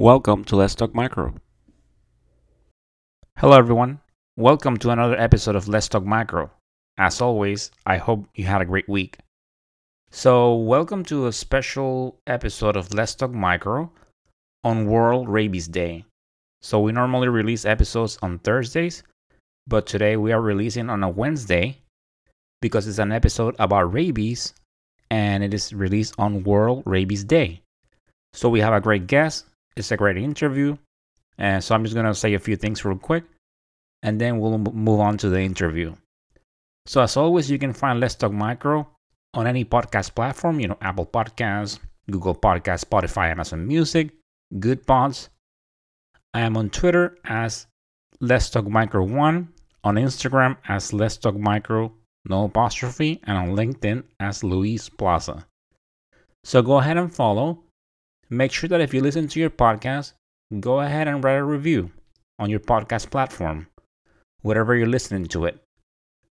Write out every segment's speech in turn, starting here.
Welcome to Let's Talk Micro. Hello, everyone. Welcome to another episode of Let's Talk Micro. As always, I hope you had a great week. So, welcome to a special episode of Let's Talk Micro on World Rabies Day. So, we normally release episodes on Thursdays, but today we are releasing on a Wednesday because it's an episode about rabies and it is released on World Rabies Day. So, we have a great guest it's a great interview. And so I'm just going to say a few things real quick and then we'll move on to the interview. So, as always, you can find Let's Talk Micro on any podcast platform, you know, Apple Podcasts, Google Podcasts, Spotify, Amazon Music, Goodpods. I am on Twitter as Let's Talk Micro 1, on Instagram as Let's Talk Micro, no apostrophe, and on LinkedIn as Luis Plaza. So go ahead and follow Make sure that if you listen to your podcast, go ahead and write a review on your podcast platform, whatever you're listening to it.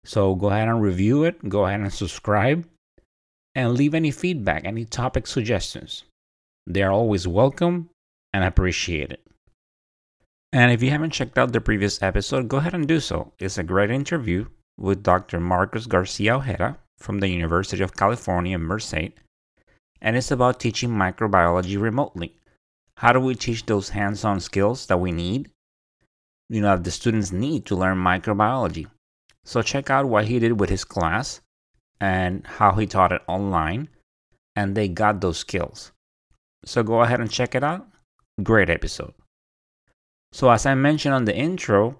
So go ahead and review it, go ahead and subscribe, and leave any feedback, any topic suggestions. They are always welcome and appreciated. And if you haven't checked out the previous episode, go ahead and do so. It's a great interview with Dr. Marcos Garcia Ojeda from the University of California, Merced, and it's about teaching microbiology remotely. How do we teach those hands on skills that we need? You know, the students need to learn microbiology. So, check out what he did with his class and how he taught it online, and they got those skills. So, go ahead and check it out. Great episode. So, as I mentioned on the intro,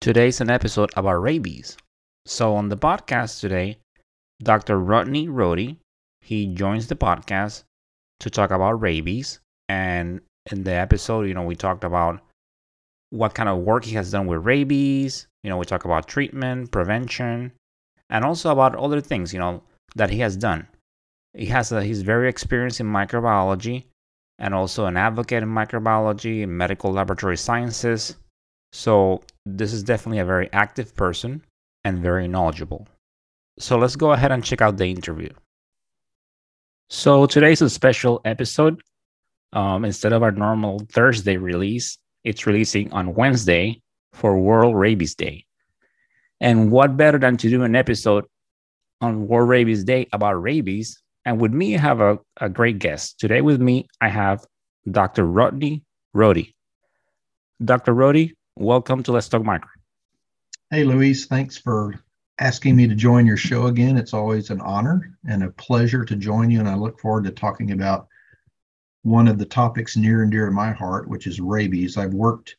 today's an episode about rabies. So, on the podcast today, Dr. Rodney Rohde he joins the podcast to talk about rabies. And in the episode, you know, we talked about what kind of work he has done with rabies. You know, we talk about treatment, prevention, and also about other things, you know, that he has done. He has a, he's very experienced in microbiology and also an advocate in microbiology and medical laboratory sciences. So this is definitely a very active person and very knowledgeable. So let's go ahead and check out the interview. So today's a special episode. Um, instead of our normal Thursday release, it's releasing on Wednesday for World Rabies Day. And what better than to do an episode on World Rabies Day about rabies? And with me, I have a, a great guest. Today with me, I have Dr. Rodney Rohde. Dr. Rohde, welcome to Let's Talk Micro. Hey, Luis. Thanks for asking me to join your show again. It's always an honor and a pleasure to join you. And I look forward to talking about one of the topics near and dear to my heart, which is rabies. I've worked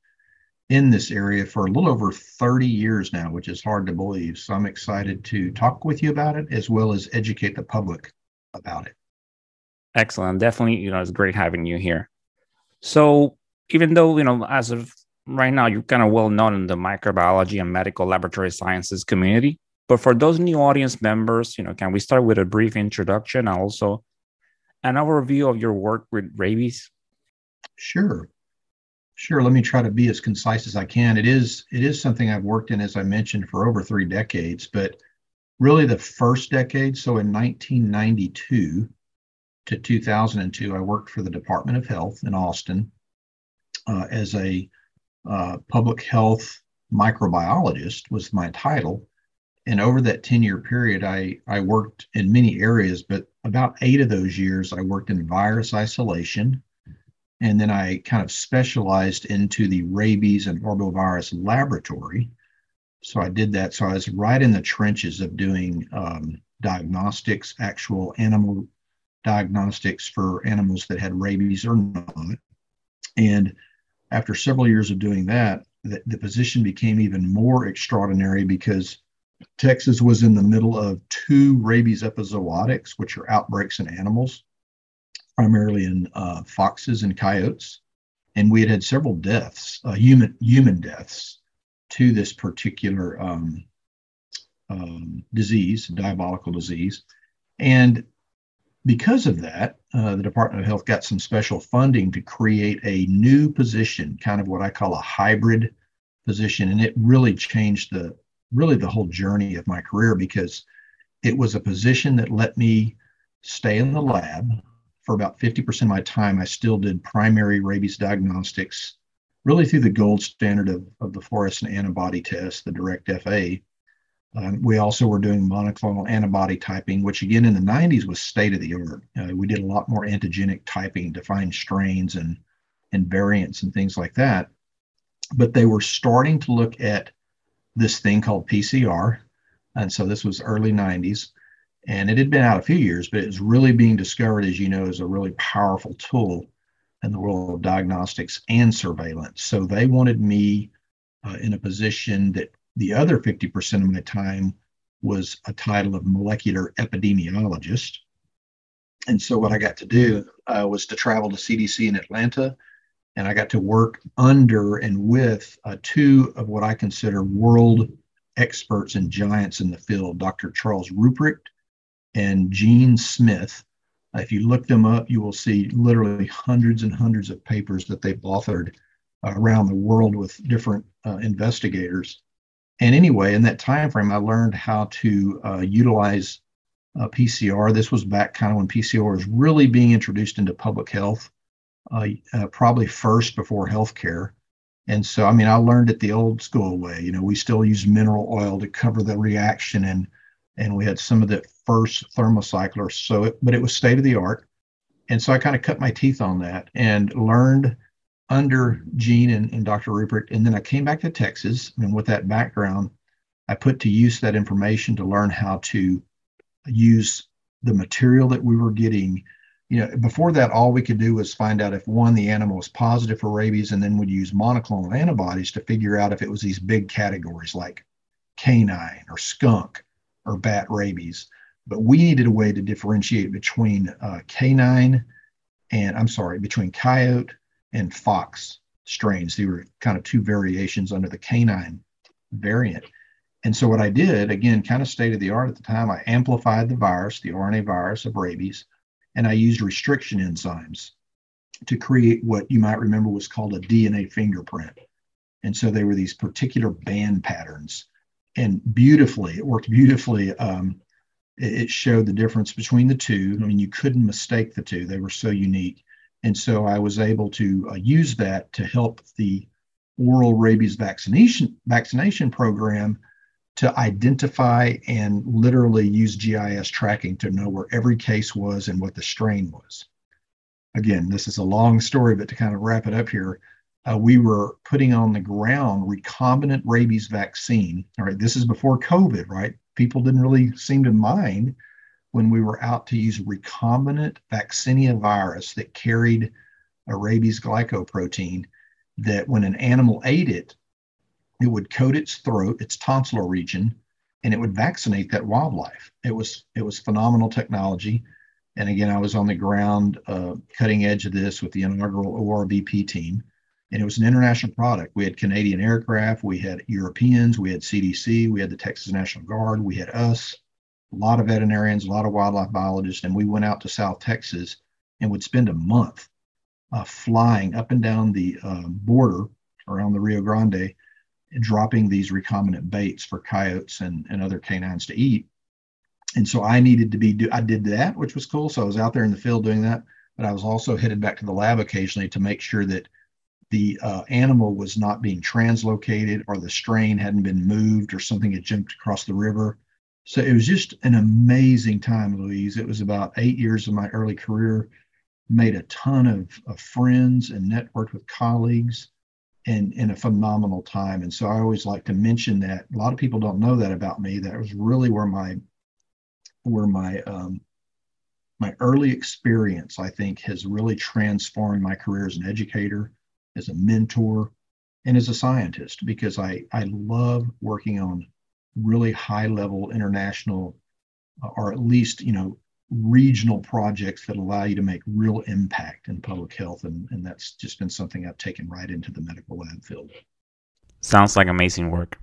in this area for a little over 30 years now, which is hard to believe. So I'm excited to talk with you about it as well as educate the public about it. Excellent. Definitely, you know, it's great having you here. So even though, you know, as of right now, you're kind of well known in the microbiology and medical laboratory sciences community. But for those new audience members, you know, can we start with a brief introduction and also an overview of your work with rabies? Sure. Sure. Let me try to be as concise as I can. It is it is something I've worked in, as I mentioned, for over three decades, but really the first decade. So in 1992 to 2002, I worked for the Department of Health in Austin uh, as a uh, public health microbiologist was my title and over that 10 year period I, I worked in many areas but about eight of those years i worked in virus isolation. And then i kind of specialized into the rabies and arbovirus laboratory. So i did that. So i was right in the trenches of doing um, diagnostics actual animal diagnostics for animals that had rabies or not. And after several years of doing that the, the position became even more extraordinary because Texas was in the middle of two rabies epizootics, which are outbreaks in animals, primarily in uh, foxes and coyotes. And we had had several deaths, uh, human human deaths, to this particular um, um, disease, diabolical disease. And because of that, uh, the Department of Health got some special funding to create a new position, kind of what I call a hybrid position, and it really changed the really the whole journey of my career because it was a position that let me stay in the lab for about 50% of my time, I still did primary rabies diagnostics, really through the gold standard of, of the fluorescent antibody test, the direct FA. Um, we also were doing monoclonal antibody typing, which again in the 90s was state of the art. Uh, we did a lot more antigenic typing to find strains and, and variants and things like that. But they were starting to look at this thing called PCR. And so this was early 90s. And it had been out a few years, but it was really being discovered, as you know, as a really powerful tool in the world of diagnostics and surveillance. So they wanted me uh, in a position that the other 50% of my time was a title of molecular epidemiologist. And so what I got to do uh, was to travel to CDC in Atlanta, and I got to work under and with uh, two of what I consider world experts and giants in the field, Dr. Charles Rupprecht and Jean Smith. If you look them up, you will see literally hundreds and hundreds of papers that they've authored around the world with different uh, investigators. And anyway, in that time frame, I learned how to uh, utilize uh, PCR. This was back kind of when PCR was really being introduced into public health, uh, uh, probably first before healthcare. And so, I mean, I learned it the old school way. You know, we still use mineral oil to cover the reaction and and we had some of the first thermocyclers. So, it, but it was state of the art, and so I kind of cut my teeth on that and learned under Jean and, and Dr. Rupprecht. And then I came back to Texas, and with that background, I put to use that information to learn how to use the material that we were getting. You know, before that, all we could do was find out if one, the animal was positive for rabies, and then we'd use monoclonal antibodies to figure out if it was these big categories like canine or skunk or bat rabies. But we needed a way to differentiate between uh, canine and I'm sorry, between coyote and fox strains. They were kind of two variations under the canine variant. And so what I did, again, kind of state of the art at the time, I amplified the virus, the RNA virus of rabies, and I used restriction enzymes to create what you might remember was called a DNA fingerprint. And so they were these particular band patterns and beautifully, it worked beautifully. Um, it, it, showed the difference between the two. I mean, you couldn't mistake the two; they were so unique. And so I was able to uh, use that to help the oral rabies vaccination vaccination program to identify and literally use GIS tracking to know where every case was and what the strain was. Again, this is a long story, but to kind of wrap it up here, uh, we were putting on the ground recombinant rabies vaccine. All right, this is before COVID, right? People didn't really seem to mind when we were out to use recombinant vaccinia virus that carried a rabies glycoprotein that when an animal ate it, it would coat its throat, its tonsillar region, and it would vaccinate that wildlife. It was it was phenomenal technology. And again, I was on the ground, uh, cutting edge of this with the inaugural ORVP team and it was an international product. We had Canadian aircraft, we had Europeans, we had CDC, we had the Texas National Guard, we had us, a lot of veterinarians, a lot of wildlife biologists, and we went out to South Texas and would spend a month uh, flying up and down the uh, border around the Rio Grande, dropping these recombinant baits for coyotes and, and other canines to eat. And so I needed to be, do, I did that, which was cool. So I was out there in the field doing that, but I was also headed back to the lab occasionally to make sure that the uh, animal was not being translocated or the strain hadn't been moved or something had jumped across the river. So it was just an amazing time, Luis. It was about eight years of my early career, made a ton of, of friends and networked with colleagues and in a phenomenal time. And so I always like to mention that a lot of people don't know that about me. That was really where my where my um, my early experience, I think, has really transformed my career as an educator as a mentor, and as a scientist because I, I love working on really high level international uh, or at least, you know, regional projects that allow you to make real impact in public health. And, and that's just been something I've taken right into the medical lab field. Sounds like amazing work.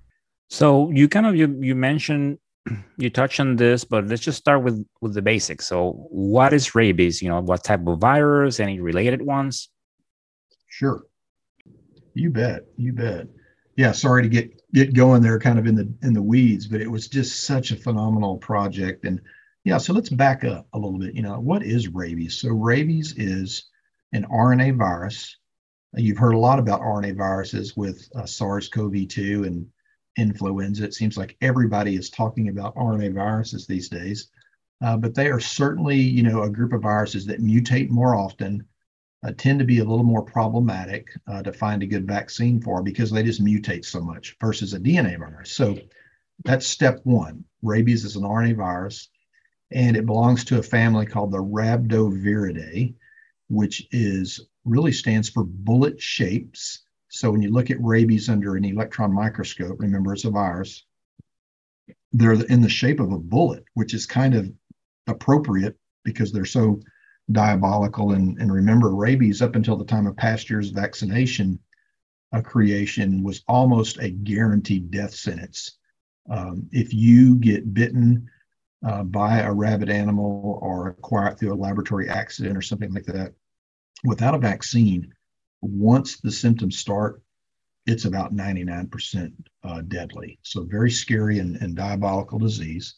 So you kind of you you mentioned you touched on this, but let's just start with with the basics. So what is rabies? You know, what type of virus? Any related ones? Sure. You bet. You bet. Yeah, sorry to get get going there kind of in the in the weeds, but it was just such a phenomenal project and Yeah, so let's back up a little bit. You know, what is rabies? So rabies is an RNA virus. You've heard a lot about RNA viruses with uh, SARS-CoV-2 and influenza. It seems like everybody is talking about RNA viruses these days, uh, but they are certainly, you know, a group of viruses that mutate more often, uh, tend to be a little more problematic uh, to find a good vaccine for because they just mutate so much versus a DNA virus. So that's step one. Rabies is an RNA virus, and it belongs to a family called the Rhabdoviridae, which is really stands for bullet shapes. So when you look at rabies under an electron microscope, remember it's a virus, they're in the shape of a bullet, which is kind of appropriate because they're so diabolical. And, and remember, rabies up until the time of Pasteur's vaccination uh, creation was almost a guaranteed death sentence. Um, if you get bitten uh, by a rabid animal or acquire through a laboratory accident or something like that, without a vaccine, once the symptoms start, it's about 99% uh, deadly. So, very scary and, and, diabolical disease.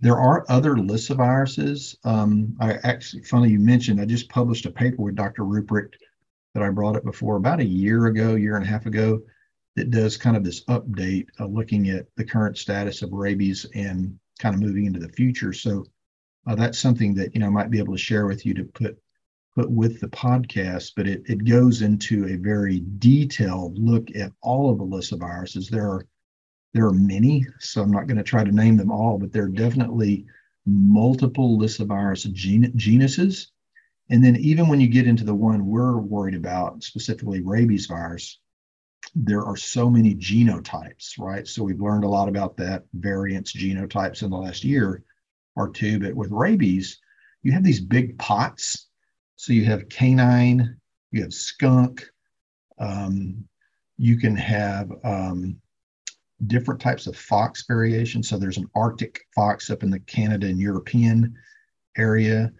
There are other lyssaviruses. Um, I actually, funny you mentioned, I just published a paper with Dr. Rupprecht that I brought up before about a year ago, year and a half ago, that does kind of this update uh, looking at the current status of rabies and kind of moving into the future. So, uh, that's something that you know I might be able to share with you to put put with the podcast, but it, it goes into a very detailed look at all of the lyssaviruses. There are there are many, so I'm not going to try to name them all, but there are definitely multiple lyssavirus gen- genuses. And then even when you get into the one we're worried about, specifically rabies virus, there are so many genotypes, right? So we've learned a lot about that variants, genotypes in the last year or two. But with rabies, you have these big pots so you have canine, you have skunk, um, you can have um, different types of fox variation. So there's an Arctic fox up in the Canada and European area.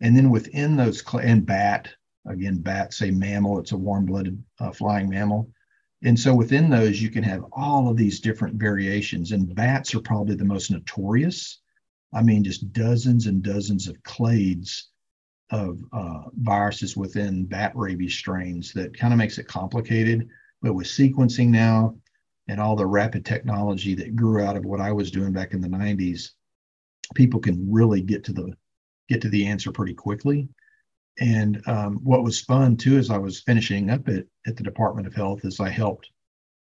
And then within those, and bat, again, bat's a mammal, it's a warm blooded uh, flying mammal. And so within those, you can have all of these different variations, and bats are probably the most notorious. I mean, just dozens and dozens of clades of uh, viruses within bat rabies strains that kind of makes it complicated. But with sequencing now and all the rapid technology that grew out of what I was doing back in the 90s, people can really get to the get to the answer pretty quickly. And um, what was fun too, as I was finishing up at, at the Department of Health, is I helped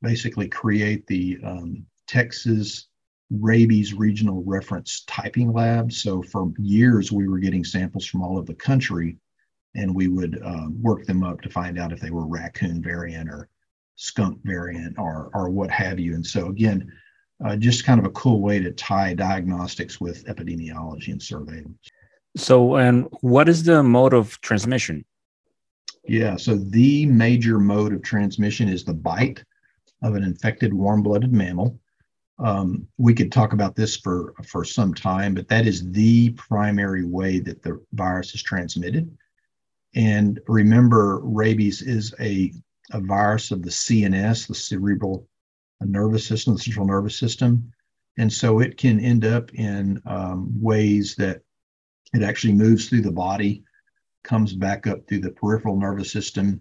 basically create the um, Texas rabies regional reference typing lab. So for years, we were getting samples from all over the country, and we would uh, work them up to find out if they were raccoon variant or skunk variant or or what have you. And so again, uh, just kind of a cool way to tie diagnostics with epidemiology and surveillance. So, and what is the mode of transmission? Yeah, so the major mode of transmission is the bite of an infected warm-blooded mammal. Um, we could talk about this for for some time, but that is the primary way that the virus is transmitted. And remember, rabies is a, a virus of the CNS, the cerebral nervous system, the central nervous system. And so it can end up in um, ways that it actually moves through the body, comes back up through the peripheral nervous system.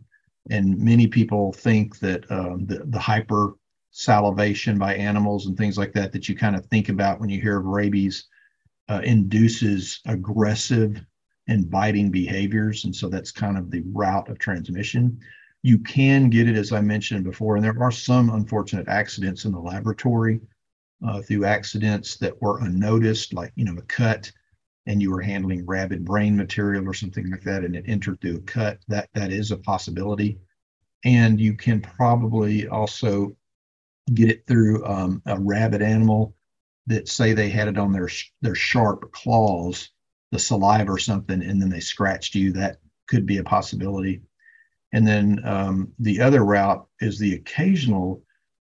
And many people think that um, the, the hyper salivation by animals and things like that that you kind of think about when you hear of rabies uh, induces aggressive and biting behaviors. And so that's kind of the route of transmission. You can get it, as I mentioned before, and there are some unfortunate accidents in the laboratory uh, through accidents that were unnoticed, like, you know, a cut and you were handling rabid brain material or something like that, and it entered through a cut. That that is a possibility. And you can probably also get it through um, a rabid animal that say they had it on their their sharp claws, the saliva or something, and then they scratched you. That could be a possibility. And then um, the other route is the occasional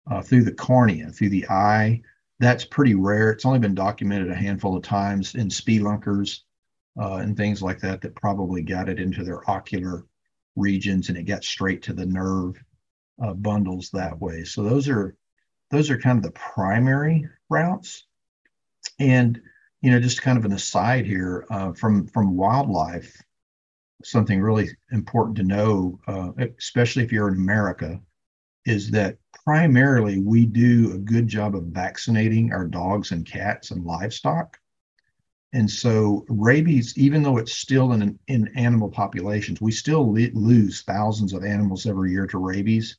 uh, through the cornea, through the eye. That's pretty rare. It's only been documented a handful of times in spelunkers uh, and things like that that probably got it into their ocular regions and it got straight to the nerve uh, bundles that way. So those are those are kind of the primary routes. And you know, just kind of an aside here uh, from from wildlife, something really important to know, uh, especially if you're in America, is that primarily we do a good job of vaccinating our dogs and cats and livestock. And so rabies, even though it's still in in animal populations, we still le- lose thousands of animals every year to rabies.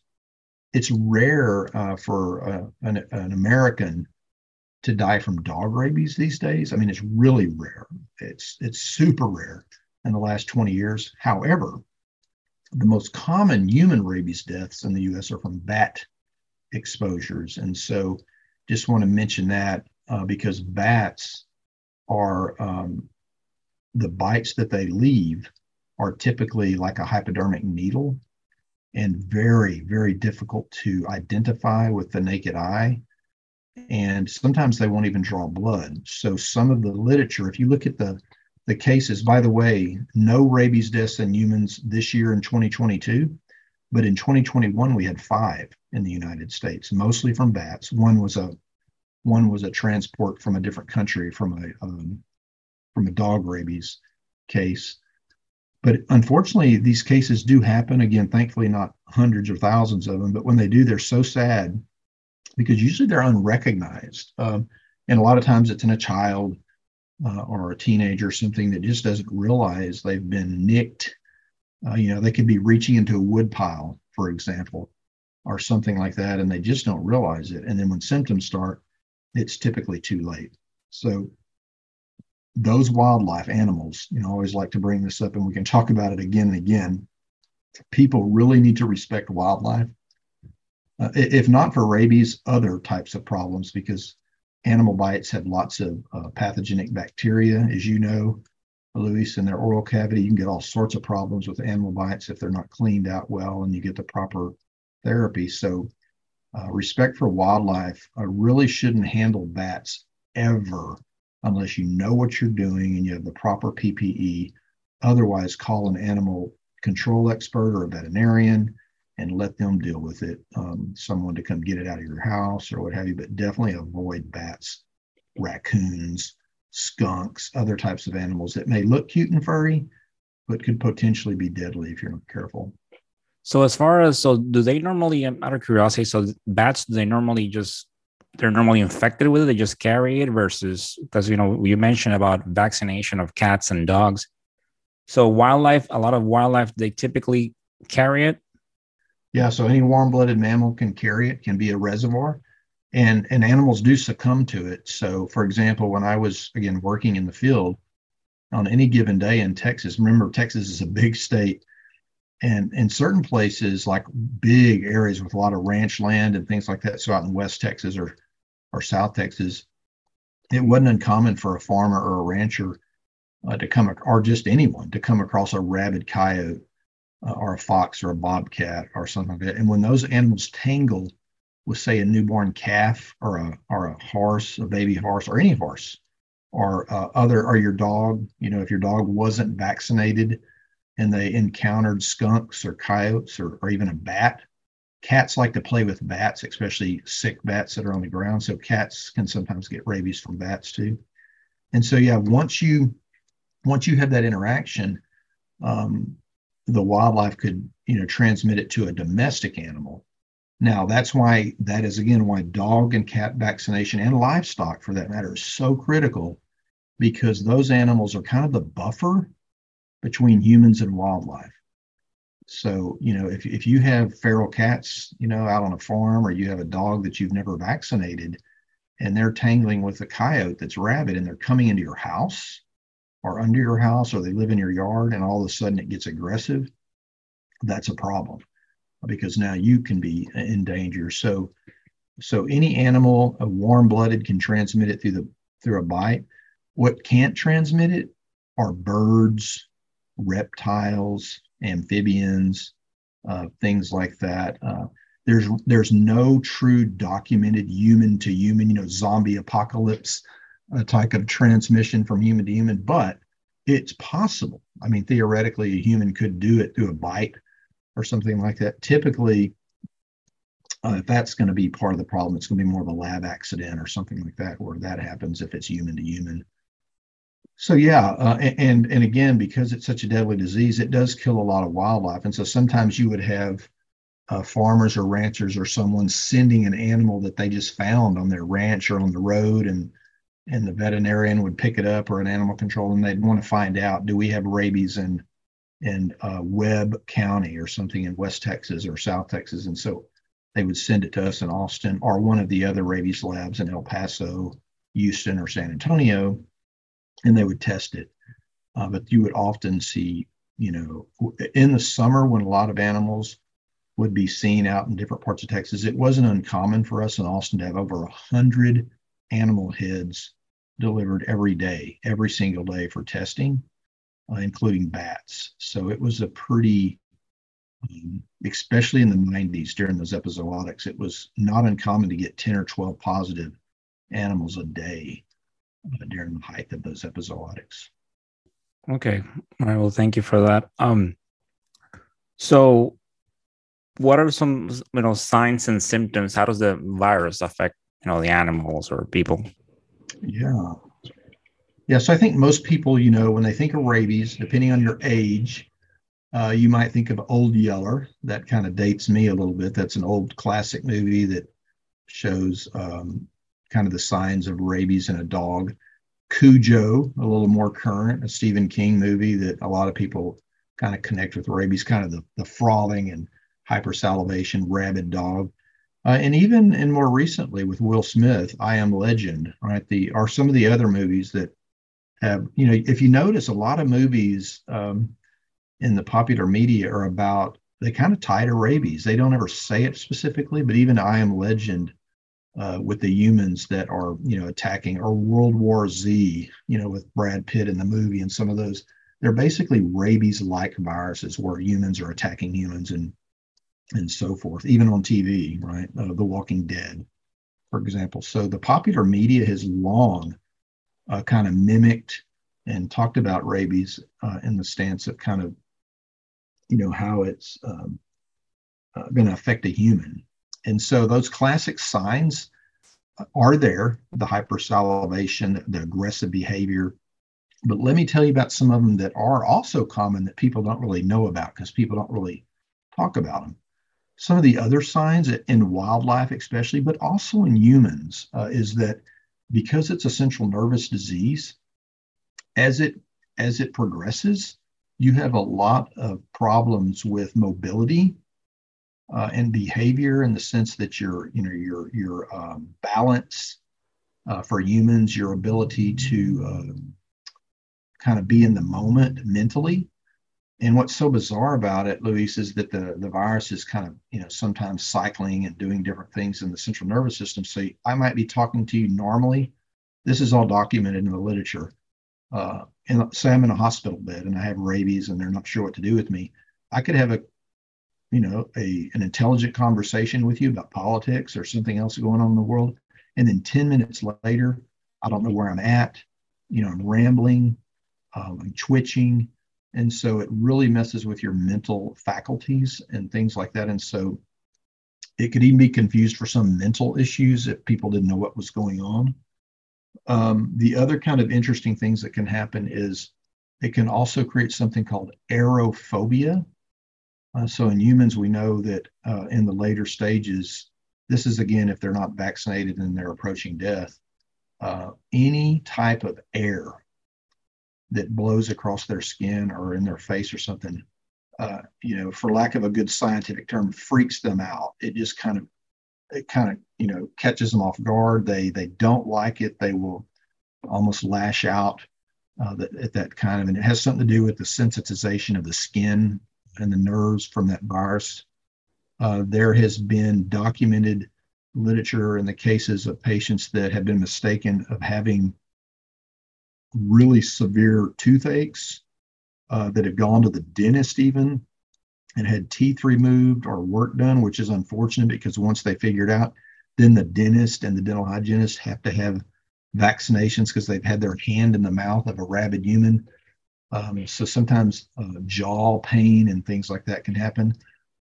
It's rare uh, for uh, an, an American to die from dog rabies these days. I mean, it's really rare. It's it's super rare in the last 20 years. However, the most common human rabies deaths in the U.S. are from bat exposures, and so just want to mention that uh, because bats are um, the bites that they leave are typically like a hypodermic needle and very very difficult to identify with the naked eye and sometimes they won't even draw blood. So some of the literature, if you look at the the cases, by the way, no rabies deaths in humans this year in 2022, but in 2021 we had five in the United States, mostly from bats. One was a one was a transport from a different country from a um, from a dog rabies case. But unfortunately, these cases do happen. Again, thankfully, not hundreds or thousands of them. But when they do, they're so sad because usually they're unrecognized. Um, and a lot of times it's in a child uh, or a teenager, or something that just doesn't realize they've been nicked. Uh, you know, they could be reaching into a wood pile, for example, or something like that, and they just don't realize it. And then when symptoms start, it's typically too late. So those wildlife animals, you know, I always like to bring this up and we can talk about it again and again. People really need to respect wildlife uh, if not for rabies, other types of problems, because animal bites have lots of uh, pathogenic bacteria, as you know, Luis, in their oral cavity. You can get all sorts of problems with animal bites if they're not cleaned out well and you get the proper therapy. So, uh, respect for wildlife I really shouldn't handle bats ever unless you know what you're doing and you have the proper PPE. Otherwise, call an animal control expert or a veterinarian and let them deal with it. Um, someone to come get it out of your house or what have you, but definitely avoid bats, raccoons, skunks, other types of animals that may look cute and furry, but could potentially be deadly if you're not careful. So, as far as so, do they normally, um, out of curiosity, so bats, do they normally just they're normally infected with it? They just carry it versus because you know you mentioned about vaccination of cats and dogs. So wildlife, a lot of wildlife, they typically carry it yeah, so any warm-blooded mammal can carry it, can be a reservoir, and and animals do succumb to it. So, for example, when I was again working in the field, on any given day in Texas, remember Texas is a big state, and in certain places like big areas with a lot of ranch land and things like that. So out in West Texas or or South Texas, it wasn't uncommon for a farmer or a rancher uh, to come or just anyone to come across a rabid coyote uh, or a fox or a bobcat or something like that. And when those animals tangle with, say, a newborn calf or a or a horse, a baby horse, or any horse, or uh, other, or your dog, you know, if your dog wasn't vaccinated and they encountered skunks or coyotes or, or even a bat, cats like to play with bats, especially sick bats that are on the ground. So cats can sometimes get rabies from bats too. And so, yeah, once you once you have that interaction, um, the wildlife could you know transmit it to a domestic animal. Now that's why that is again why dog and cat vaccination and livestock for that matter is so critical because those animals are kind of the buffer between humans and wildlife. So you know if, if you have feral cats you know out on a farm or you have a dog that you've never vaccinated and they're tangling with a coyote that's rabid and they're coming into your house are under your house or they live in your yard and all of a sudden it gets aggressive, that's a problem because now you can be in danger. So, so any animal, a warm-blooded, can transmit it through the through a bite. What can't transmit it are birds, reptiles, amphibians, uh, things like that. Uh, there's there's no true documented human to human, you know, zombie apocalypse a type of transmission from human to human, but it's possible. I mean, theoretically, a human could do it through a bite or something like that. Typically, uh, if that's going to be part of the problem, it's going to be more of a lab accident or something like that, where that happens if it's human to human. So yeah, uh, and and again, because it's such a deadly disease, it does kill a lot of wildlife, and so sometimes you would have uh, farmers or ranchers or someone sending an animal that they just found on their ranch or on the road, and and the veterinarian would pick it up or an animal control, and they'd want to find out, do we have rabies in in uh, Webb County or something in West Texas or South Texas, and so they would send it to us in Austin or one of the other rabies labs in El Paso, Houston, or San Antonio, and they would test it. Uh, but you would often see, you know, in the summer when a lot of animals would be seen out in different parts of Texas, it wasn't uncommon for us in Austin to have over a hundred animal heads delivered every day, every single day for testing, uh, including bats. So it was a pretty um, especially in the 90s during those epizootics, it was not uncommon to get 10 or 12 positive animals a day uh, during the height of those epizootics. Okay. All right. Well, thank you for that. Um, so what are some you know signs and symptoms? How does the virus affect you know the animals or people? Yeah. Yeah. So I think most people, you know, when they think of rabies, depending on your age, uh, you might think of Old Yeller. That kind of dates me a little bit. That's an old classic movie that shows um, kind of the signs of rabies in a dog. Cujo, a little more current, a Stephen King movie that a lot of people kind of connect with rabies, kind of the, the frothing and hypersalivation rabid dog. Uh, and even in more recently with Will Smith, I Am Legend, right? The are some of the other movies that have, you know, if you notice, a lot of movies um, in the popular media are about they kind of tie to rabies. They don't ever say it specifically, but even I Am Legend uh, with the humans that are you know attacking, or World War Z, you know, with Brad Pitt in the movie and some of those, they're basically rabies-like viruses where humans are attacking humans and and so forth. Even on TV, right? Uh, the Walking Dead, for example. So the popular media has long uh, kind of mimicked and talked about rabies uh, in the stance of kind of you know how it's um, uh, going to affect a human and so those classic signs are there the hypersalivation the aggressive behavior but let me tell you about some of them that are also common that people don't really know about because people don't really talk about them some of the other signs in wildlife especially but also in humans uh, is that because it's a central nervous disease as it as it progresses you have a lot of problems with mobility uh, and behavior in the sense that your you know your your um, balance uh, for humans, your ability to uh, kind of be in the moment mentally. And what's so bizarre about it, Luis, is that the the virus is kind of you know sometimes cycling and doing different things in the central nervous system. So I might be talking to you normally. This is all documented in the literature. Uh, and say I'm in a hospital bed and I have rabies and they're not sure what to do with me, I could have a, you know, a an intelligent conversation with you about politics or something else going on in the world, and then 10 minutes later, I don't know where I'm at. You know, I'm rambling, um, I'm twitching, and so it really messes with your mental faculties and things like that. And so it could even be confused for some mental issues if people didn't know what was going on. Um, the other kind of interesting things that can happen is it can also create something called aerophobia. Uh, so in humans, we know that uh, in the later stages, this is again if they're not vaccinated and they're approaching death, uh, any type of air that blows across their skin or in their face or something, uh, you know, for lack of a good scientific term, freaks them out. It just kind of it kind of you know catches them off guard. They they don't like it. They will almost lash out uh, that, at that kind of, and it has something to do with the sensitization of the skin and the nerves from that virus. Uh, there has been documented literature in the cases of patients that have been mistaken of having really severe toothaches uh, that have gone to the dentist even and had teeth removed or work done, which is unfortunate because once they figure it out, then the dentist and the dental hygienist have to have vaccinations because they've had their hand in the mouth of a rabid human. Um, so sometimes uh, jaw pain and things like that can happen.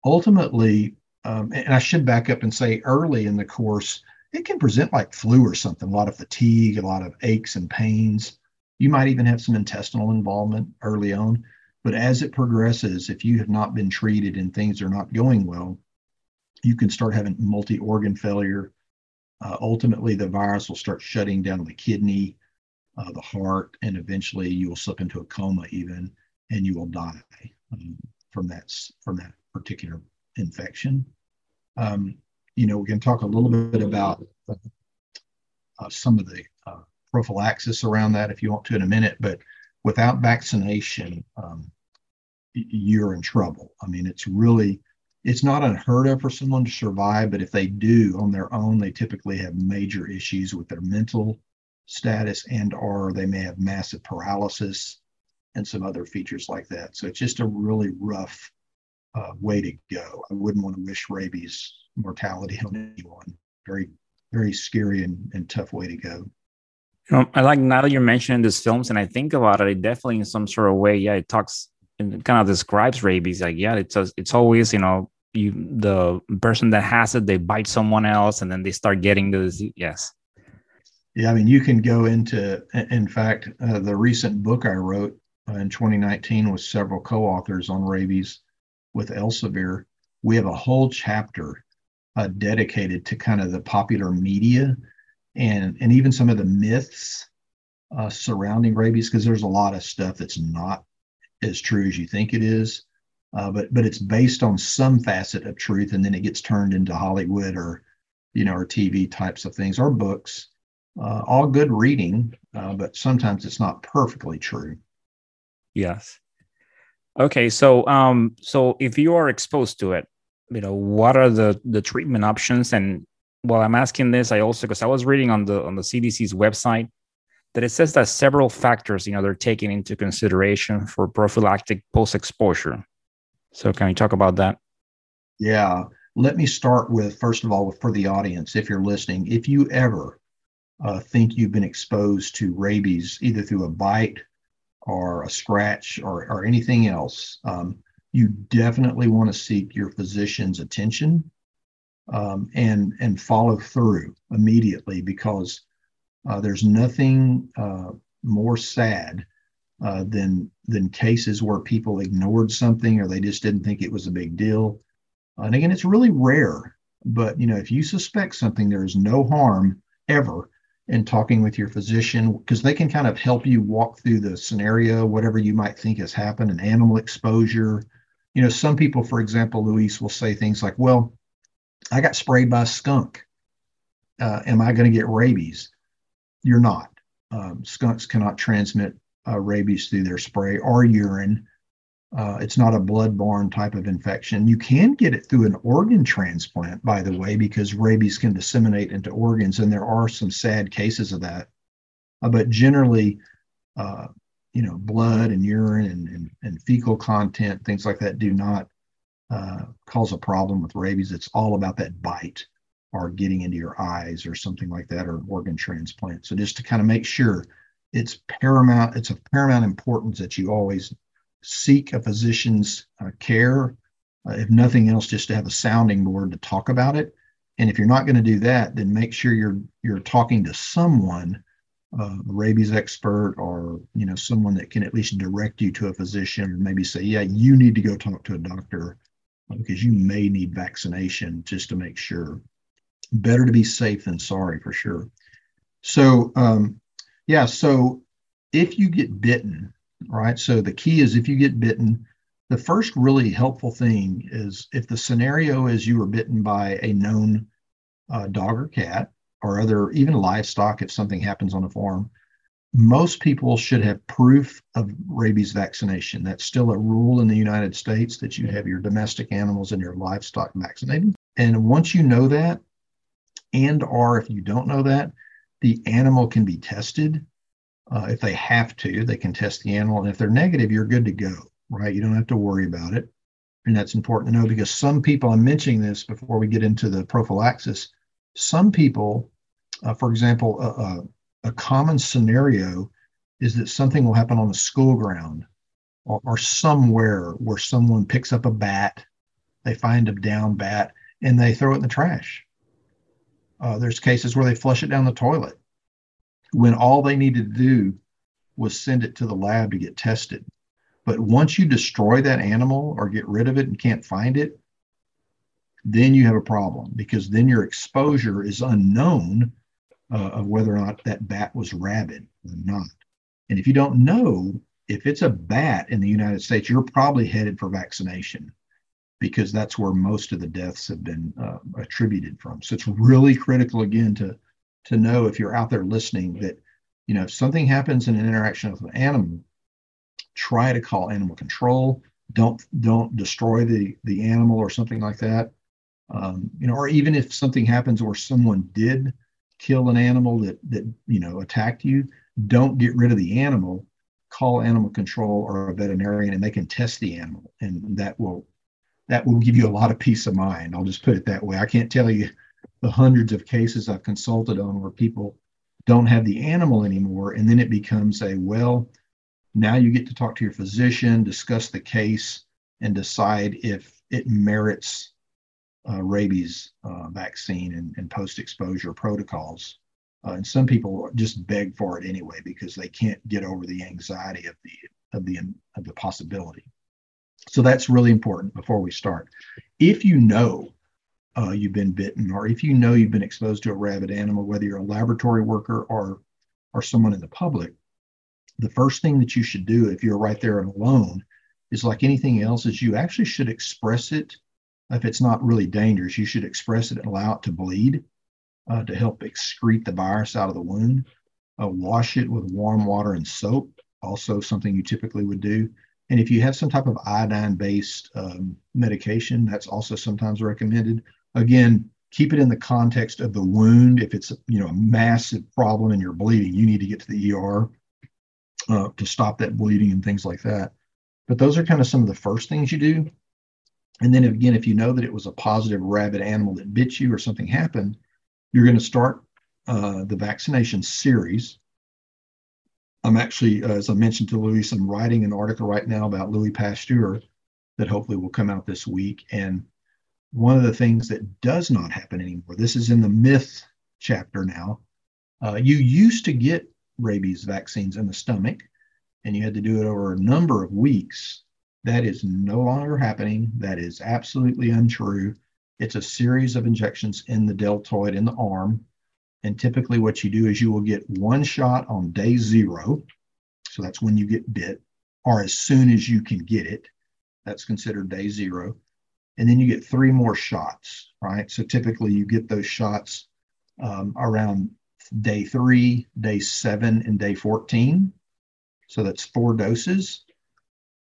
Ultimately, um, and I should back up and say early in the course, it can present like flu or something, a lot of fatigue, a lot of aches and pains, You might even have some intestinal involvement early on. But as it progresses, if you have not been treated and things are not going well, you can start having multi organ failure. Uh, ultimately, the virus will start shutting down the kidney, uh, the heart, and eventually you will slip into a coma, even, and you will die um, from that from that particular infection. Um, you know, we can talk a little bit about uh, some of the prophylaxis around that if you want to in a minute, but without vaccination, um, you're in trouble. I mean, it's really, it's not unheard of for someone to survive, but if they do on their own, they typically have major issues with their mental status and or they may have massive paralysis and some other features like that. So it's just a really rough uh, way to go. I wouldn't want to wish rabies mortality on anyone. Very, very scary and, and tough way to go. You know, I like now that you're mentioning these films, and I think about it, it definitely in some sort of way, yeah, it talks and kind of describes rabies. Like, yeah, it's it's always you know you the person that has it, they bite someone else, and then they start getting the disease. Yes. Yeah, I mean, you can go into. In fact, uh, the recent book I wrote uh, in 2019 with several co-authors on rabies with Elsevier, we have a whole chapter uh, dedicated to kind of the popular media and and even some of the myths uh, surrounding rabies because there's a lot of stuff that's not as true as you think it is. Uh, but but it's based on some facet of truth and then it gets turned into hollywood or you know or tv types of things or books. Uh, all good reading uh, but sometimes it's not perfectly true. Yes. Okay so um so if you are exposed to it you know what are the the treatment options and well i'm asking this i also because i was reading on the on the cdc's website that it says that several factors you know they're taken into consideration for prophylactic post exposure so can you talk about that? Yeah. Let me start with first of all for the audience if you're listening if you ever uh, think you've been exposed to rabies either through a bite or a scratch or, or anything else um, you definitely want to seek your physician's attention um, and and follow through immediately because uh, there's nothing uh, more sad uh, than than cases where people ignored something or they just didn't think it was a big deal. And again, it's really rare. But you know, if you suspect something, there is no harm ever in talking with your physician because they can kind of help you walk through the scenario, whatever you might think has happened, an animal exposure. You know, some people, for example, Luis will say things like, "Well, I got sprayed by a skunk. Uh, am I going to get rabies? You're not. Um, skunks cannot transmit uh, rabies through their spray or urine. Uh, it's not a blood-borne type of infection. You can get it through an organ transplant, by the way, because rabies can disseminate into organs, and there are some sad cases of that. Uh, but generally, uh, you know, blood and urine and, and, and fecal content, things like that, do not uh, cause a problem with rabies. It's all about that bite or getting into your eyes or something like that or organ transplant. So just to kind of make sure it's paramount, it's of paramount importance that you always seek a physician's uh, care. Uh, if nothing else, just to have a sounding board to talk about it. And if you're not going to do that, then make sure you're you're talking to someone, uh, a rabies expert, or you know someone that can at least direct you to a physician, or maybe say, yeah, you need to go talk to a doctor because you may need vaccination just to make sure. Better to be safe than sorry for sure. So, um, yeah, so if you get bitten, right? So the key is if you get bitten, the first really helpful thing is if the scenario is you were bitten by a known uh, dog or cat or other, even livestock, if something happens on a farm, most people should have proof of rabies vaccination. That's still a rule in the United States that you have your domestic animals and your livestock vaccinated. And once you know that, and or if you don't know that, the animal can be tested. Uh, if they have to, they can test the animal. And if they're negative, you're good to go, right? You don't have to worry about it. And that's important to know because some people, I'm mentioning this before we get into the prophylaxis, some people, uh, for example, uh, uh a common scenario is that something will happen on the school ground or, or somewhere where someone picks up a bat, they find a down bat, and they throw it in the trash. Uh, there's cases where they flush it down the toilet when all they needed to do was send it to the lab to get tested. But once you destroy that animal or get rid of it and can't find it, then you have a problem because then your exposure is unknown uh, of whether or not that bat was rabid or not. And if you don't know if it's a bat in the United States, you're probably headed for vaccination because that's where most of the deaths have been uh, attributed from. So it's really critical again to to know if you're out there listening that you know if something happens in an interaction with an animal, try to call animal control. Don't don't destroy the the animal or something like that. Um, you know, or even if something happens where someone did kill an animal that that you know attacked you, don't get rid of the animal. Call animal control or a veterinarian, and they can test the animal, and that will that will give you a lot of peace of mind. I'll just put it that way. I can't tell you the hundreds of cases I've consulted on where people don't have the animal anymore, and then it becomes a well. Now you get to talk to your physician, discuss the case, and decide if it merits uh, rabies uh, vaccine and, and post exposure protocols. Uh, and some people just beg for it anyway because they can't get over the anxiety of the of the of the possibility. So that's really important before we start. If you know uh, you've been bitten, or if you know you've been exposed to a rabid animal, whether you're a laboratory worker or or someone in the public, the first thing that you should do if you're right there and alone is like anything else is you actually should express it if it's not really dangerous, you should express it and allow it to bleed uh, to help excrete the virus out of the wound. Uh, wash it with warm water and soap, also something you typically would do. And if you have some type of iodine based um, medication, that's also sometimes recommended. Again, keep it in the context of the wound. If it's you know a massive problem and you're bleeding, you need to get to the ER uh, to stop that bleeding and things like that. But those are kind of some of the first things you do. And then again, if you know that it was a positive rabid animal that bit you or something happened, you're going to start uh, the vaccination series. I'm actually, uh, as I mentioned to Luis, I'm writing an article right now about Louis Pasteur that hopefully will come out this week. And one of the things that does not happen anymore, this is in the myth chapter now. Uh, you used to get rabies vaccines in the stomach, and you had to do it over a number of weeks that is no longer happening. That is absolutely untrue. It's a series of injections in the deltoid in the arm. And typically, what you do is you will get one shot on day zero. So that's when you get bit, or as soon as you can get it. That's considered day zero. And then you get three more shots, right? So typically, you get those shots um, around day three, day seven, and day 14. So that's four doses.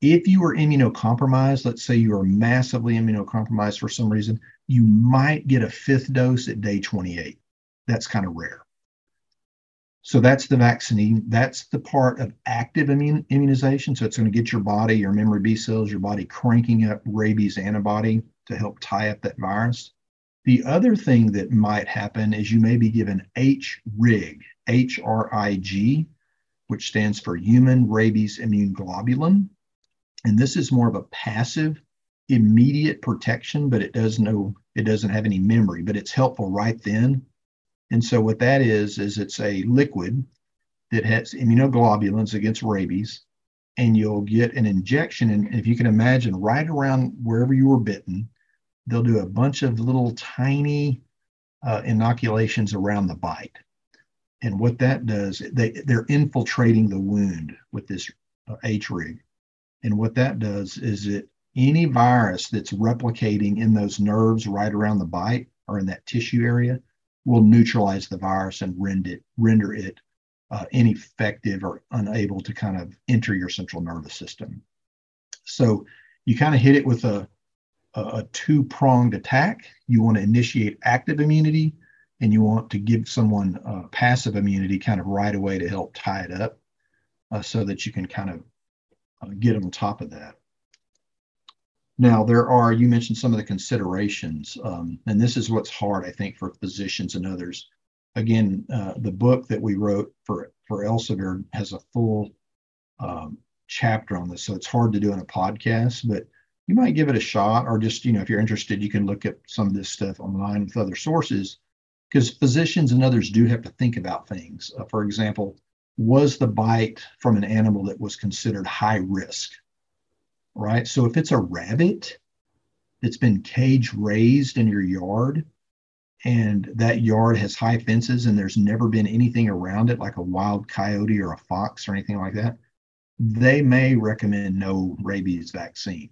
If you are immunocompromised, let's say you are massively immunocompromised for some reason, you might get a fifth dose at day 28. That's kind of rare. So that's the vaccine. That's the part of active immune, immunization. So it's going to get your body, your memory B cells, your body cranking up rabies antibody to help tie up that virus. The other thing that might happen is you may be given HRIG, H R I G, which stands for human rabies immune globulin. And this is more of a passive, immediate protection, but it does no, it doesn't have any memory, but it's helpful right then. And so what that is, is it's a liquid that has immunoglobulins against rabies, and you'll get an injection. And if you can imagine, right around wherever you were bitten, they'll do a bunch of little tiny uh, inoculations around the bite. And what that does, they, they're infiltrating the wound with this uh, HRIG. And what that does is it any virus that's replicating in those nerves right around the bite or in that tissue area will neutralize the virus and render it, render it uh, ineffective or unable to kind of enter your central nervous system. So you kind of hit it with a, a, a two pronged attack. You want to initiate active immunity and you want to give someone uh, passive immunity kind of right away to help tie it up uh, so that you can kind of get on top of that. Now, there are, you mentioned some of the considerations, um, and this is what's hard, I think, for physicians and others. Again, uh, the book that we wrote for, for Elsevier has a full um, chapter on this, so it's hard to do in a podcast, but you might give it a shot, or just, you know, if you're interested, you can look at some of this stuff online with other sources, because physicians and others do have to think about things. Uh, for example, was the bite from an animal that was considered high risk, right? So if it's a rabbit that's been cage raised in your yard and that yard has high fences and there's never been anything around it like a wild coyote or a fox or anything like that, they may recommend no rabies vaccine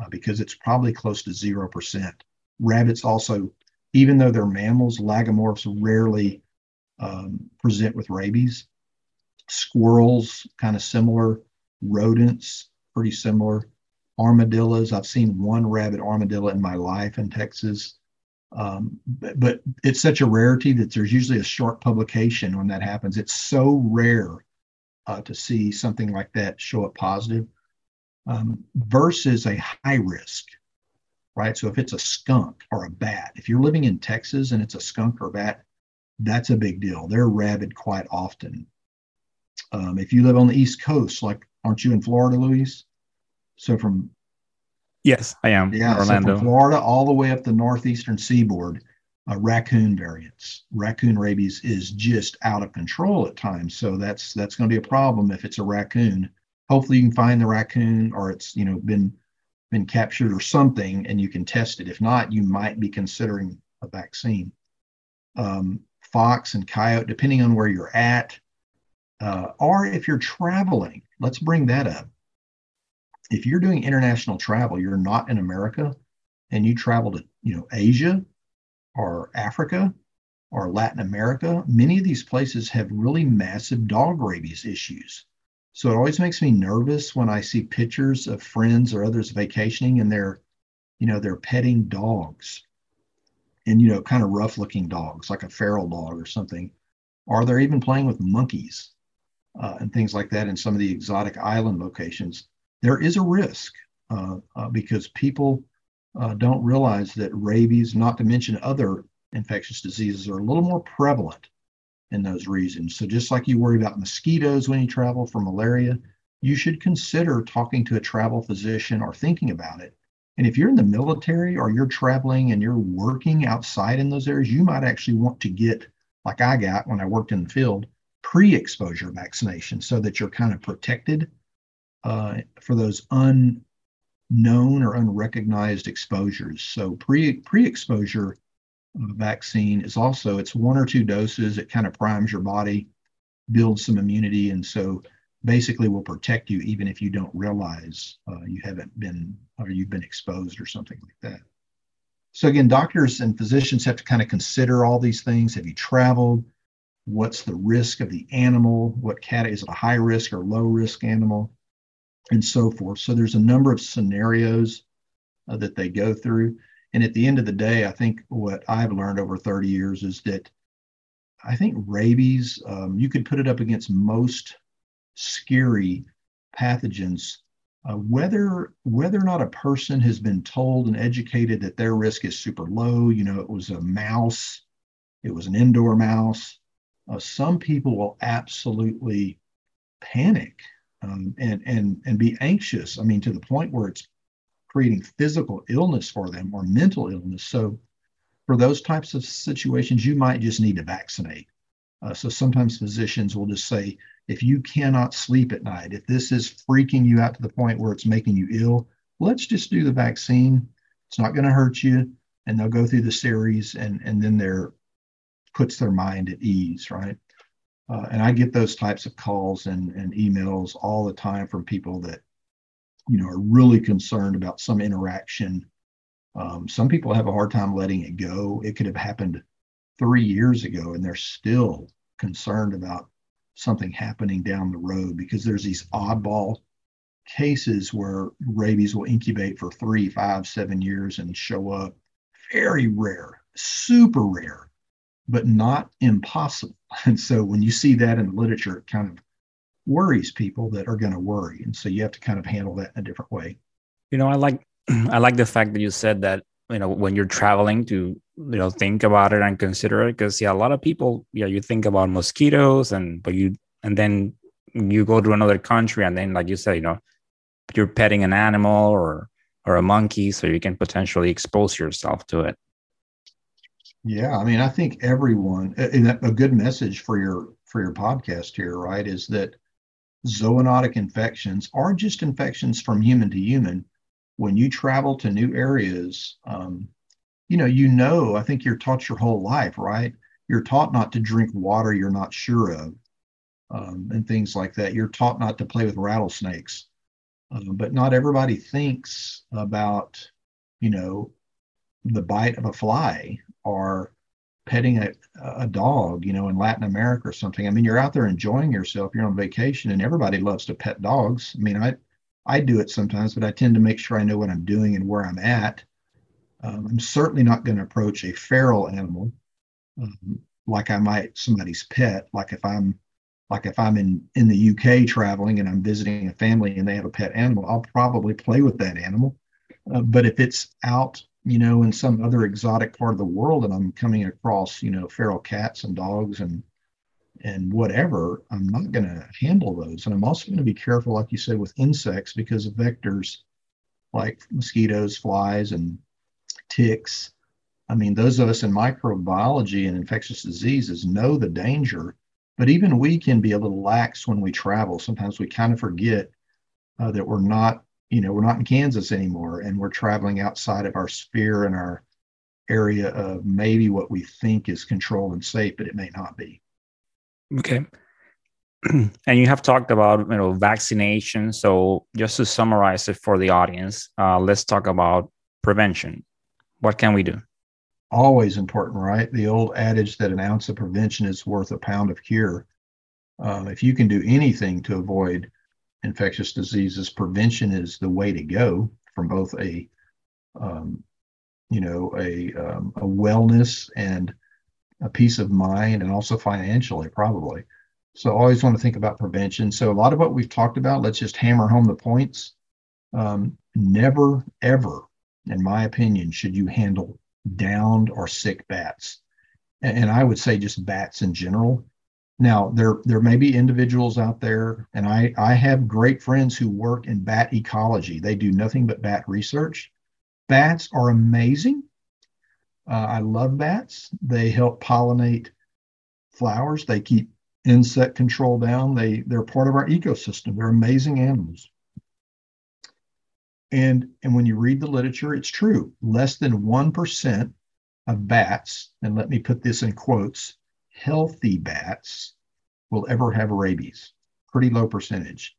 uh, because it's probably close to 0%. Rabbits also, even though they're mammals, lagomorphs rarely um, present with rabies. Squirrels, kind of similar. Rodents, pretty similar. Armadillos, I've seen one rabbit armadillo in my life in Texas. Um, but, but, it's such a rarity that there's usually a short publication when that happens. It's so rare uh, to see something like that show up positive um, versus a high risk, right? So if it's a skunk or a bat, if you're living in Texas and it's a skunk or bat, that's a big deal. They're rabid quite often. Um, if you live on the East Coast, like aren't you in Florida, Luis? So from yes, I am. Yeah, Orlando. So from Florida all the way up the northeastern seaboard, uh, raccoon variants. Raccoon rabies is just out of control at times. So that's that's going to be a problem if it's a raccoon hopefully you can find the raccoon or it's you know been been captured or something and you can test it if not you might be considering a vaccine um, fox and coyote depending on where you're at uh, or if you're traveling let's bring that up. If you're doing international travel you're not in america and you travel to you know asia or africa or latin america many of these places have really massive dog rabies issues. So it always makes me nervous when I see pictures of friends or others vacationing and they're, you know, they're petting dogs and, you know, kind of rough looking dogs, like a feral dog or something. Or they're even playing with monkeys uh, and things like that in some of the exotic island locations. There is a risk uh, uh, because people uh, don't realize that rabies, not to mention other infectious diseases, are a little more prevalent in those regions. So just like you worry about mosquitoes when you travel for malaria, you should consider talking to a travel physician or thinking about it. And if you're in the military or you're traveling and you're working outside in those areas, you might actually want to get, like I got when I worked in the field, pre exposure vaccination so that you're kind of protected uh, for those unknown or unrecognized exposures. So pre pre exposure vaccine is also it's one or two doses. It kind of primes your body, builds some immunity, and so basically will protect you even if you don't realize uh, you haven't been or you've been exposed or something like that. So again, doctors and physicians have to kind of consider all these things. Have you traveled? What's the risk of the animal? What cat is it a high risk or low risk animal? And so forth. So there's a number of scenarios uh, that they go through. And at the end of the day, I think what I've learned over 30 years is that I think rabies, um, you could put it up against most scary pathogens. Uh, whether whether or not a person has been told and educated that their risk is super low, you know, it was a mouse, it was an indoor mouse. Uh, some people will absolutely panic um, and and and be anxious. I mean, to the point where it's creating physical illness for them or mental illness. So, for those types of situations, you might just need to vaccinate. Uh, so, sometimes physicians will just say, if you cannot sleep at night, if this is freaking you out to the point where it's making you ill, let's just do the vaccine. It's not going to hurt you. And they'll go through the series and, and then they're puts their mind at ease, right? Uh, and I get those types of calls and, and emails all the time from people that you know are really concerned about some interaction. Um, some people have a hard time letting it go. It could have happened three years ago and they're still concerned about something happening down the road because there's these oddball cases where rabies will incubate for three five seven years and show up. Very rare super rare but not impossible. And so when you see that in the literature it kind of worries people that are going to worry. And so you have to kind of handle that in a different way. You know i like i like the fact that you said that you know when you're traveling to you know think about it and consider it because yeah a lot of people yeah you think about mosquitoes and but you and then you go to another country and then like you said you know you're petting an animal or or a monkey so you can potentially expose yourself to it yeah i mean i think everyone a, a good message for your for your podcast here, right, is that zoonotic infections are just infections from human to human. When you travel to new areas, um, you know, you know, I think you're taught your whole life, right? You're taught not to drink water you're not sure of, um, and things like that. You're taught not to play with rattlesnakes, um, but not everybody thinks about, you know, the bite of a fly or petting a, a dog, you know, in Latin America or something. I mean, you're out there enjoying yourself. You're on vacation, and everybody loves to pet dogs. I mean, I I do it sometimes, but I tend to make sure I know what I'm doing and where I'm at. Um, I'm certainly not going to approach a feral animal um, like I might somebody's pet. Like if I'm like if I'm in in the UK traveling and I'm visiting a family and they have a pet animal, I'll probably play with that animal. Uh, but if it's out you know, in some other exotic part of the world and I'm coming across, you know, feral cats and dogs and and whatever, I'm not going to handle those. And I'm also going to be careful, like you said, with insects because of vectors like mosquitoes, flies, and ticks. I mean, those of us in microbiology and infectious diseases know the danger, but even we can be a little lax when we travel. Sometimes we kind of forget uh, that we're not you know, we're not in Kansas anymore and we're traveling outside of our sphere and our area of maybe what we think is controlled and safe, but it may not be. Okay. and you have talked about you know vaccination. So just to summarize it for the audience, uh, let's talk about prevention. What can we do? Always important, right? The old adage that an ounce of prevention is worth a pound of cure. Uh, if you can do anything to avoid infectious diseases, prevention is the way to go from both a, um, you know, a, um, a wellness and a peace of mind, and also financially, probably. So, always want to think about prevention. So, a lot of what we've talked about, let's just hammer home the points. Um, never, ever, in my opinion, should you handle downed or sick bats. And I would say just bats in general. Now, there there may be individuals out there, and I I have great friends who work in bat ecology. They do nothing but bat research. Bats are amazing. Uh, I love bats. They help pollinate flowers. They keep insect control down. They they're part of our ecosystem. They're amazing animals. And and when you read the literature, it's true. Less than one percent of bats, and let me put this in quotes, healthy bats will ever have rabies, pretty low percentage.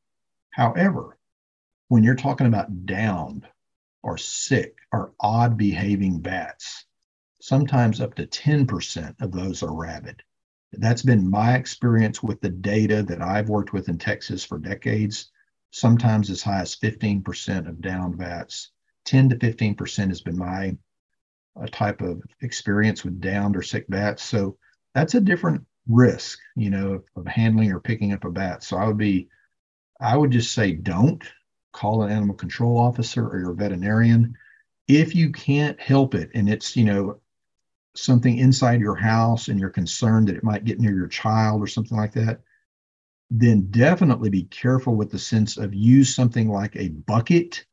However, when you're talking about downed or sick or odd behaving bats, sometimes up to 10% of those are rabid. That's been my experience with the data that I've worked with in Texas for decades. Sometimes as high as 15% of downed bats. 10 to 15% has been my uh, type of experience with downed or sick bats. So that's a different risk, you know, of handling or picking up a bat. So I would be, I would just say don't call an animal control officer or your veterinarian. If you can't help it and it's, you know, something inside your house and you're concerned that it might get near your child or something like that, then definitely be careful with the sense of use something like a bucket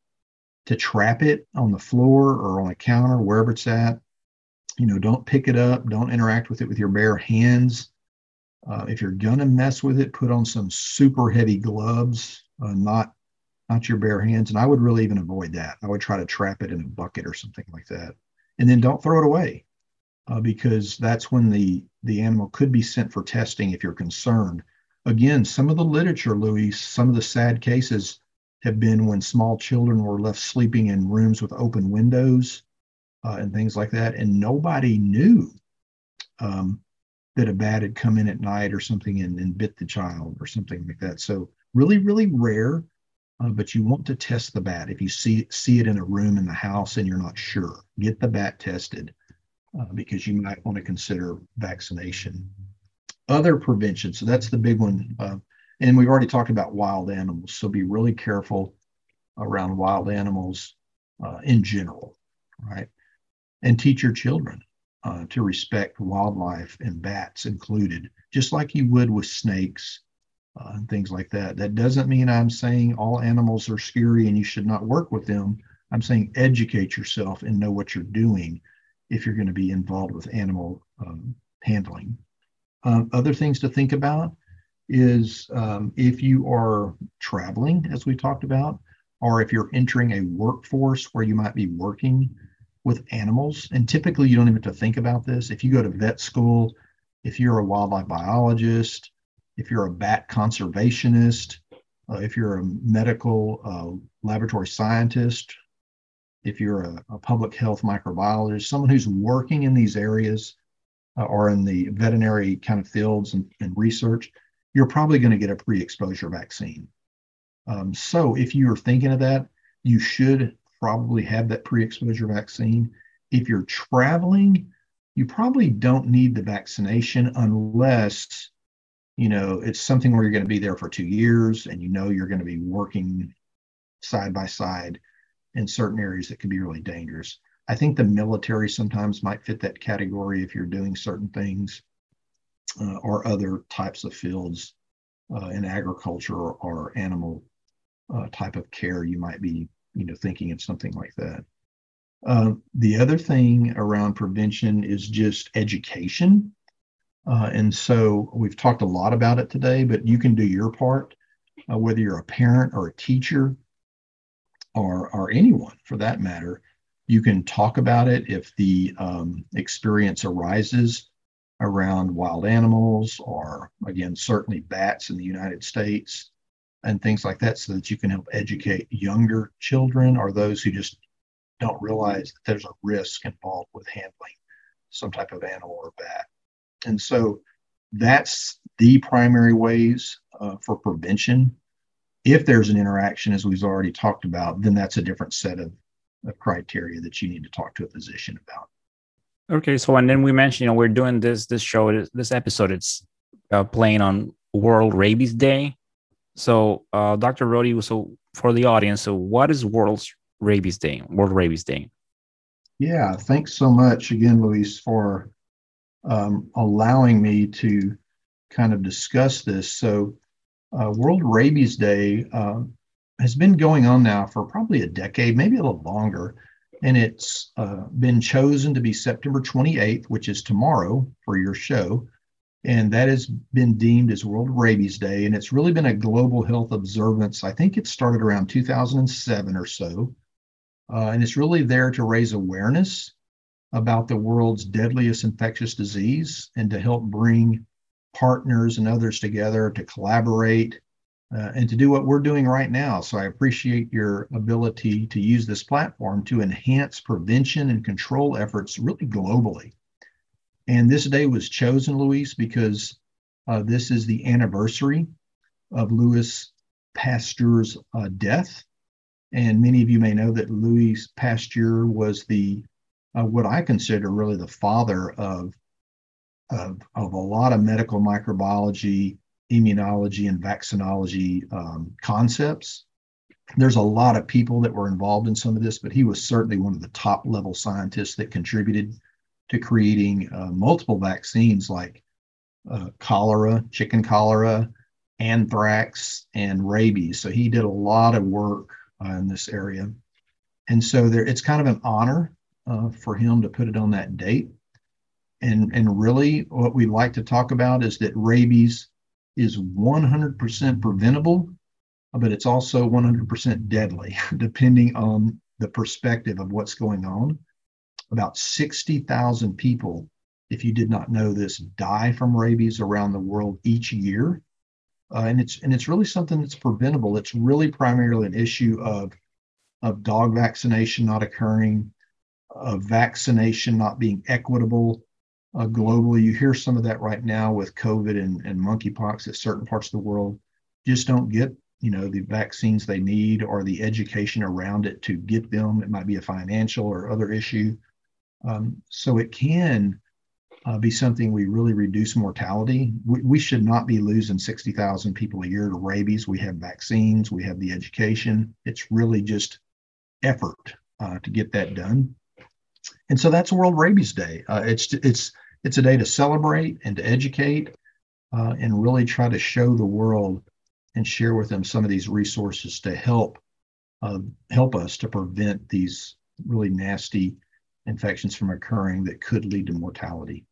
to trap it on the floor or on a counter, wherever it's at you know, don't pick it up. Don't interact with it with your bare hands. Uh, if you're gonna mess with it, put on some super heavy gloves, uh, not not your bare hands. And I would really even avoid that. I would try to trap it in a bucket or something like that, and then don't throw it away, uh, because that's when the the animal could be sent for testing if you're concerned. Again, some of the literature, Luis, some of the sad cases have been when small children were left sleeping in rooms with open windows uh, and things like that. And nobody knew um, that a bat had come in at night or something and, and bit the child or something like that. So really, really rare. Uh, but you want to test the bat if you see see it in a room in the house and you're not sure. Get the bat tested uh, because you might want to consider vaccination. Other prevention. So that's the big one. Uh, and we've already talked about wild animals. So be really careful around wild animals uh, in general, right? And teach your children uh, to respect wildlife and bats included, just like you would with snakes uh, and things like that. That doesn't mean I'm saying all animals are scary and you should not work with them. I'm saying educate yourself and know what you're doing if you're going to be involved with animal um, handling. Um, other things to think about is um, if you are traveling, as we talked about, or if you're entering a workforce where you might be working with animals, and typically you don't even have to think about this. If you go to vet school, if you're a wildlife biologist, if you're a bat conservationist, uh, if you're a medical uh, laboratory scientist, if you're a, a, public health microbiologist, someone who's working in these areas uh, or in the veterinary kind of fields and, and research, you're probably going to get a pre exposure vaccine. Um, so if you're thinking of that, you should probably have that pre exposure vaccine. If you're traveling, you probably don't need the vaccination unless you know it's something where you're going to be there for two years and you know you're going to be working side by side in certain areas that can be really dangerous i think the military sometimes might fit that category if you're doing certain things uh, or other types of fields uh, in agriculture or, or animal uh, type of care you might be you know thinking of something like that. Uh, the other thing around prevention is just education. Uh, and so we've talked a lot about it today, but you can do your part, uh, whether you're a parent or a teacher or, or anyone for that matter. You can talk about it if the um, experience arises around wild animals or, again, certainly bats in the United States and things like that, so that you can help educate younger children or those who just don't realize that there's a risk involved with handling some type of animal or bat. And so that's the primary ways uh, for prevention. If there's an interaction, as we've already talked about, then that's a different set of, of criteria that you need to talk to a physician about. Okay, so and then we mentioned, you know, we're doing this this show, this episode, it's uh, playing on World Rabies Day. So, uh, Dr. Rohde, so for the audience, so what is World Rabies Day? World Rabies Day. Yeah, thanks so much again, Luis, for um, allowing me to kind of discuss this. So, uh, World Rabies Day uh, has been going on now for probably a decade, maybe a little longer. And it's uh, been chosen to be September 28th, which is tomorrow for your show. And that has been deemed as World Rabies Day. And it's really been a global health observance. I think it started around 2007 or so. Uh, and it's really there to raise awareness about the world's deadliest infectious disease and to help bring partners and others together to collaborate uh, and to do what we're doing right now. So I appreciate your ability to use this platform to enhance prevention and control efforts really globally. And this day was chosen, Luis, because uh, this is the anniversary of Louis Pasteur's uh, death. And many of you may know that Louis Pasteur was the uh, what I consider really the father of, of, of a lot of medical microbiology, immunology, and vaccinology um, concepts. There's a lot of people that were involved in some of this, but he was certainly one of the top level scientists that contributed to creating uh, multiple vaccines like uh, cholera, chicken cholera, anthrax, and rabies. So he did a lot of work uh, in this area. And so there, it's kind of an honor uh, for him to put it on that date. And, and really, what we like to talk about is that rabies is 100% preventable, but it's also 100% deadly, depending on the perspective of what's going on. About 60,000 people, if you did not know this, die from rabies around the world each year. Uh, and it's and it's really something that's preventable. It's really primarily an issue of of dog vaccination not occurring, of vaccination not being equitable uh, globally. You hear some of that right now with COVID and, and monkeypox that certain parts of the world just don't get, you know, the vaccines they need or the education around it to get them. It might be a financial or other issue. Um, so it can uh, be something we really reduce mortality. We, we should not be losing 60,000 people a year to rabies. We have vaccines, we have the education. It's really just effort uh, to get that done and so that's World Rabies Day. Uh, it's it's it's a day to celebrate and to educate, uh, and really try to show the world and share with them some of these resources to help uh, help us to prevent these really nasty infections from occurring that could lead to mortality.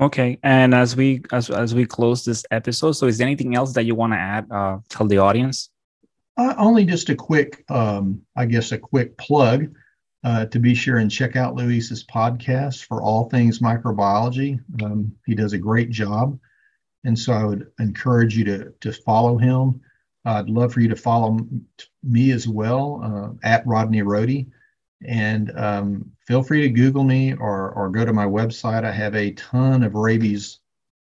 Okay, and as we as as we close this episode, so is there anything else that you want to add? Uh, tell the audience. Uh, only just a quick, um, I guess, a quick plug uh, to be sure and check out Luis's podcast for all things microbiology. Um, he does a great job, and so I would encourage you to to follow him. I'd love for you to follow me as well uh, at Rodney Rohde. And um, feel free to Google me or, or go to my website. I have a ton of rabies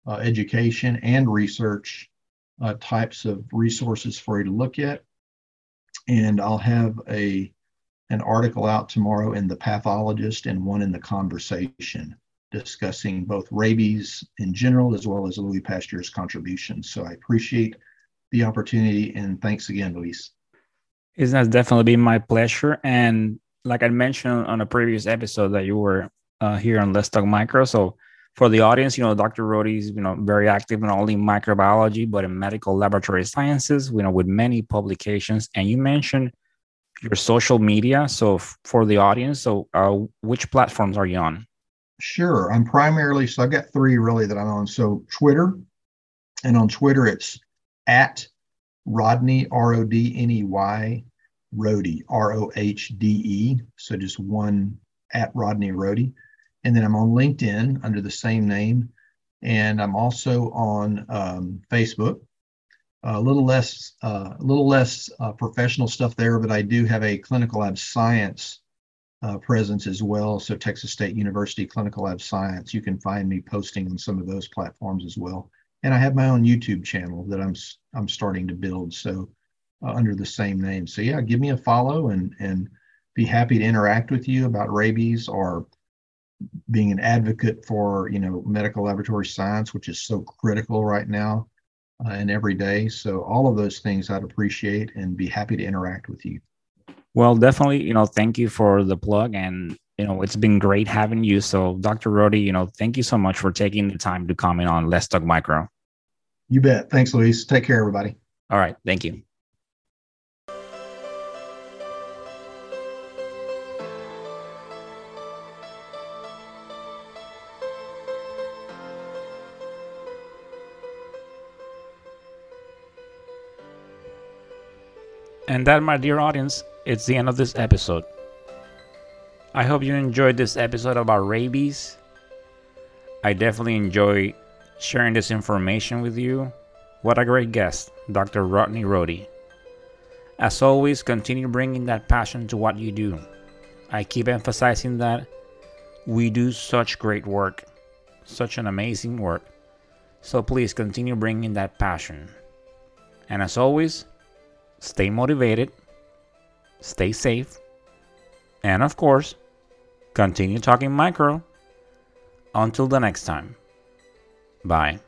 uh, education and research uh, types of resources for you to look at. And I'll have a an article out tomorrow in the pathologist and one in the conversation discussing both rabies in general as well as Louis Pasteur's contributions. So I appreciate the opportunity and thanks again, Luis. It has definitely been my pleasure. And like I mentioned on a previous episode that you were uh, here on Let's Talk Micro. So for the audience, you know, Dr. Rohde is, you know, very active not only in microbiology, but in medical laboratory sciences, you know, with many publications. And you mentioned your social media. So f- for the audience, so uh, which platforms are you on? Sure. I'm primarily, so I've got three really that I'm on. So Twitter, and on Twitter, it's at Rodney, R O D N E Y, Rohde, R O H D E. So just one at Rodney Rohde. And then I'm on LinkedIn under the same name. And I'm also on um, Facebook. A little less, uh, a little less uh, professional stuff there, but I do have a clinical lab science uh, presence as well. So Texas State University Clinical Lab Science. You can find me posting on some of those platforms as well. And I have my own YouTube channel that I'm I'm starting to build. So uh, under the same name. So yeah, give me a follow and and be happy to interact with you about rabies or being an advocate for you know medical laboratory science, which is so critical right now uh, and every day. So all of those things I'd appreciate and be happy to interact with you. Well, definitely, you know, thank you for the plug and you know, it's been great having you. So, Dr. Rohde, you know, thank you so much for taking the time to comment on Let's Talk Micro. You bet. Thanks, Luis. Take care, everybody. All right. Thank you. And that, my dear audience, it's the end of this episode. I hope you enjoyed this episode about rabies. I definitely enjoy sharing this information with you. What a great guest, Dr. Rodney Rohde. As always, continue bringing that passion to what you do. I keep emphasizing that we do such great work, such an amazing work. So please continue bringing that passion. And as always, stay motivated, stay safe, and of course, continue talking micro. Until the next time, bye.